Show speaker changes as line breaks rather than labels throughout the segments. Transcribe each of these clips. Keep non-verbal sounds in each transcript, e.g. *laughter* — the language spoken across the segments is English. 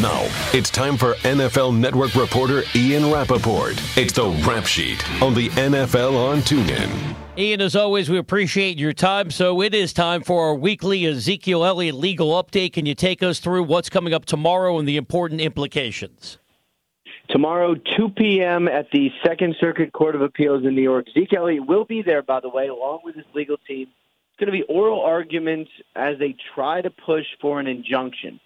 Now, it's time for NFL Network reporter Ian Rapoport. It's the Rap Sheet on the NFL on TuneIn.
Ian, as always, we appreciate your time. So it is time for our weekly Ezekiel Elliott legal update. Can you take us through what's coming up tomorrow and the important implications?
Tomorrow, 2 p.m. at the Second Circuit Court of Appeals in New York. Zeke Elliott will be there, by the way, along with his legal team. It's going to be oral arguments as they try to push for an injunction.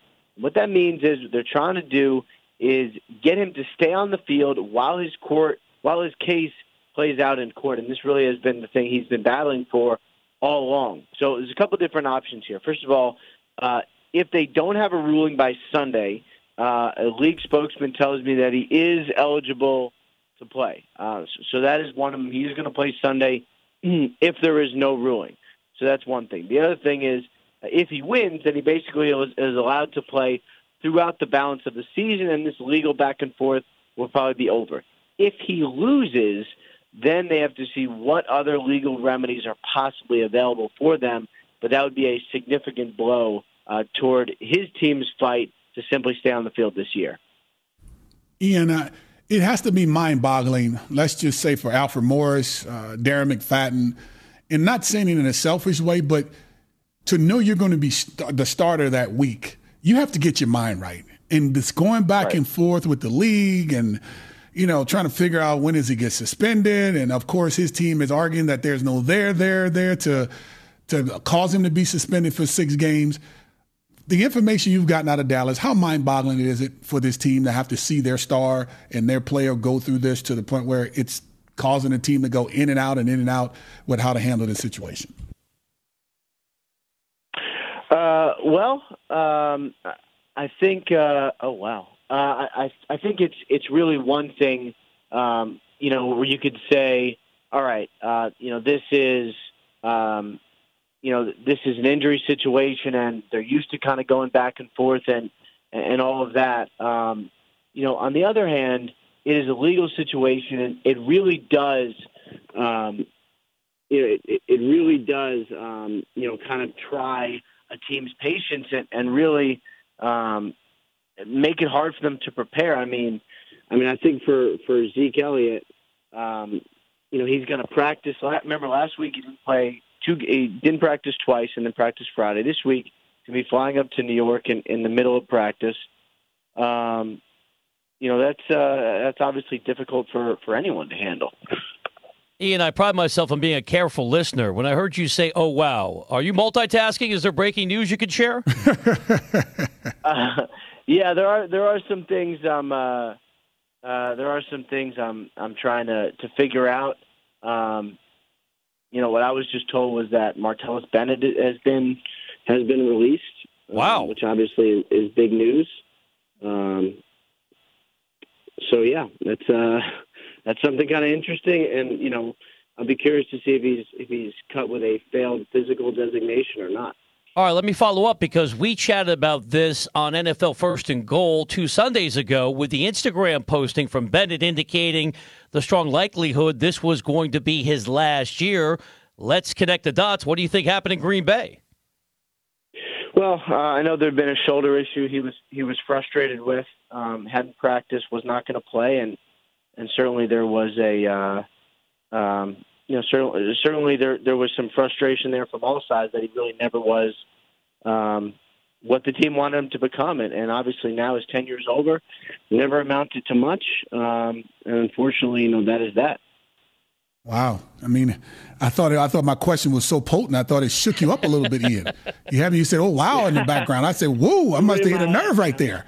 What that means is they're trying to do is get him to stay on the field while his court while his case plays out in court. And this really has been the thing he's been battling for all along. So there's a couple different options here. First of all, uh, if they don't have a ruling by Sunday, uh, a league spokesman tells me that he is eligible to play. Uh, so, so that is one of them. He's going to play Sunday *clears throat* if there is no ruling. So that's one thing. The other thing is if he wins, then he basically is, is allowed to play throughout the balance of the season, and this legal back and forth will probably be over. If he loses, then they have to see what other legal remedies are possibly available for them, but that would be a significant blow uh, toward his team's fight to simply stay on the field this year.
Ian, uh, it has to be mind boggling, let's just say for Alfred Morris, uh, Darren McFadden, and not saying it in a selfish way, but – to know you're going to be st- the starter that week, you have to get your mind right. And just going back right. and forth with the league and, you know, trying to figure out when does he get suspended. And of course, his team is arguing that there's no there, there, there to, to cause him to be suspended for six games. The information you've gotten out of Dallas, how mind boggling is it for this team to have to see their star and their player go through this to the point where it's causing the team to go in and out and in and out with how to handle this situation?
Uh, well, um, I think. Uh, oh wow. Uh, I I think it's it's really one thing. Um, you know, where you could say, all right, uh, you know, this is. Um, you know, this is an injury situation, and they're used to kind of going back and forth and and all of that. Um, you know, on the other hand, it is a legal situation, and it really does. Um, it, it, really does, um, you know, kind of try a team's patience and, and really um, make it hard for them to prepare. I mean, I mean, I think for for Zeke Elliott, um, you know, he's going to practice. Remember last week he didn't play two. He didn't practice twice and then practice Friday. This week he'll be flying up to New York in, in the middle of practice. Um, you know, that's uh, that's obviously difficult for for anyone to handle.
Ian, I pride myself on being a careful listener. When I heard you say, "Oh wow," are you multitasking? Is there breaking news you could share? *laughs*
uh, yeah, there are there are some things I'm uh, uh, there are some things I'm I'm trying to to figure out. Um, you know, what I was just told was that Martellus Bennett has been has been released.
Uh, wow,
which obviously is big news. Um, so yeah, that's uh that's something kind of interesting. And you know, I'll be curious to see if he's if he's cut with a failed physical designation or not.
All right, let me follow up because we chatted about this on NFL First and Goal two Sundays ago with the Instagram posting from Bennett indicating the strong likelihood this was going to be his last year. Let's connect the dots. What do you think happened in Green Bay?
Well, uh, I know there had been a shoulder issue. He was he was frustrated with, um, hadn't practiced, was not going to play, and and certainly there was a, uh, um, you know, certainly, certainly there there was some frustration there from all sides that he really never was um, what the team wanted him to become, and, and obviously now is ten years older, never amounted to much, um, and unfortunately, you know, that is that.
Wow. I mean, I thought I thought my question was so potent. I thought it shook you up a little bit, Ian. You had me. You said, "Oh, wow!" in the *laughs* background. I said, "Whoa!" I must have hit a nerve right there.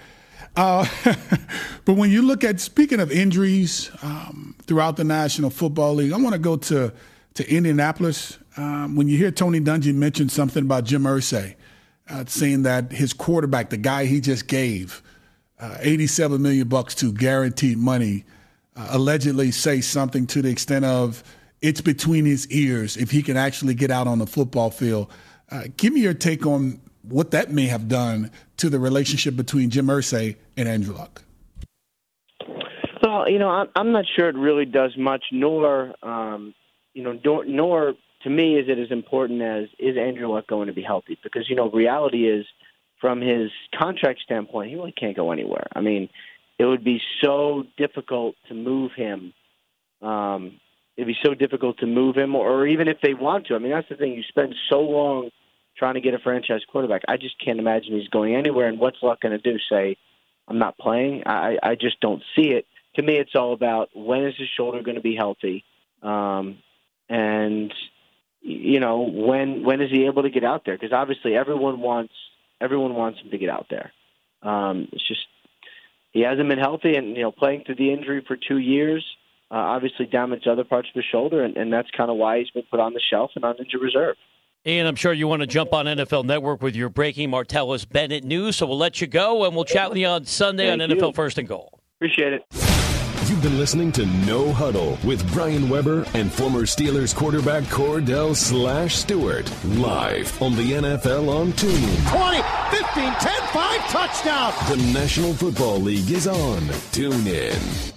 Uh, *laughs* but when you look at speaking of injuries um, throughout the National Football League, I want to go to to Indianapolis. Um, when you hear Tony Dungy mention something about Jim Irsay, uh, saying that his quarterback, the guy he just gave uh, 87 million bucks to guaranteed money, uh, allegedly say something to the extent of it's between his ears if he can actually get out on the football field. Uh, give me your take on what that may have done to the relationship between Jim Irsay and Andrew Luck.
Well, you know, I'm not sure it really does much, nor, um, you know, nor to me is it as important as is Andrew Luck going to be healthy? Because you know, reality is from his contract standpoint, he really can't go anywhere. I mean, it would be so difficult to move him. Um, it'd be so difficult to move him, or, or even if they want to. I mean, that's the thing. You spend so long trying to get a franchise quarterback. I just can't imagine he's going anywhere. And what's Luck going to do? Say, I'm not playing? I, I just don't see it. To me, it's all about when is his shoulder going to be healthy, um, and you know when when is he able to get out there? Because obviously, everyone wants everyone wants him to get out there. Um, it's just he hasn't been healthy, and you know, playing through the injury for two years uh, obviously damaged other parts of his shoulder, and, and that's kind of why he's been put on the shelf and on injured reserve.
And I'm sure you want to jump on NFL Network with your breaking Martellus Bennett news, so we'll let you go, and we'll chat with you on Sunday Thank on you. NFL First and Goal.
Appreciate it.
You've been listening to No Huddle with Brian Weber and former Steelers quarterback Kordell Slash Stewart live on the NFL on TuneIn.
20, 15, 10, 5, touchdown.
The National Football League is on TuneIn.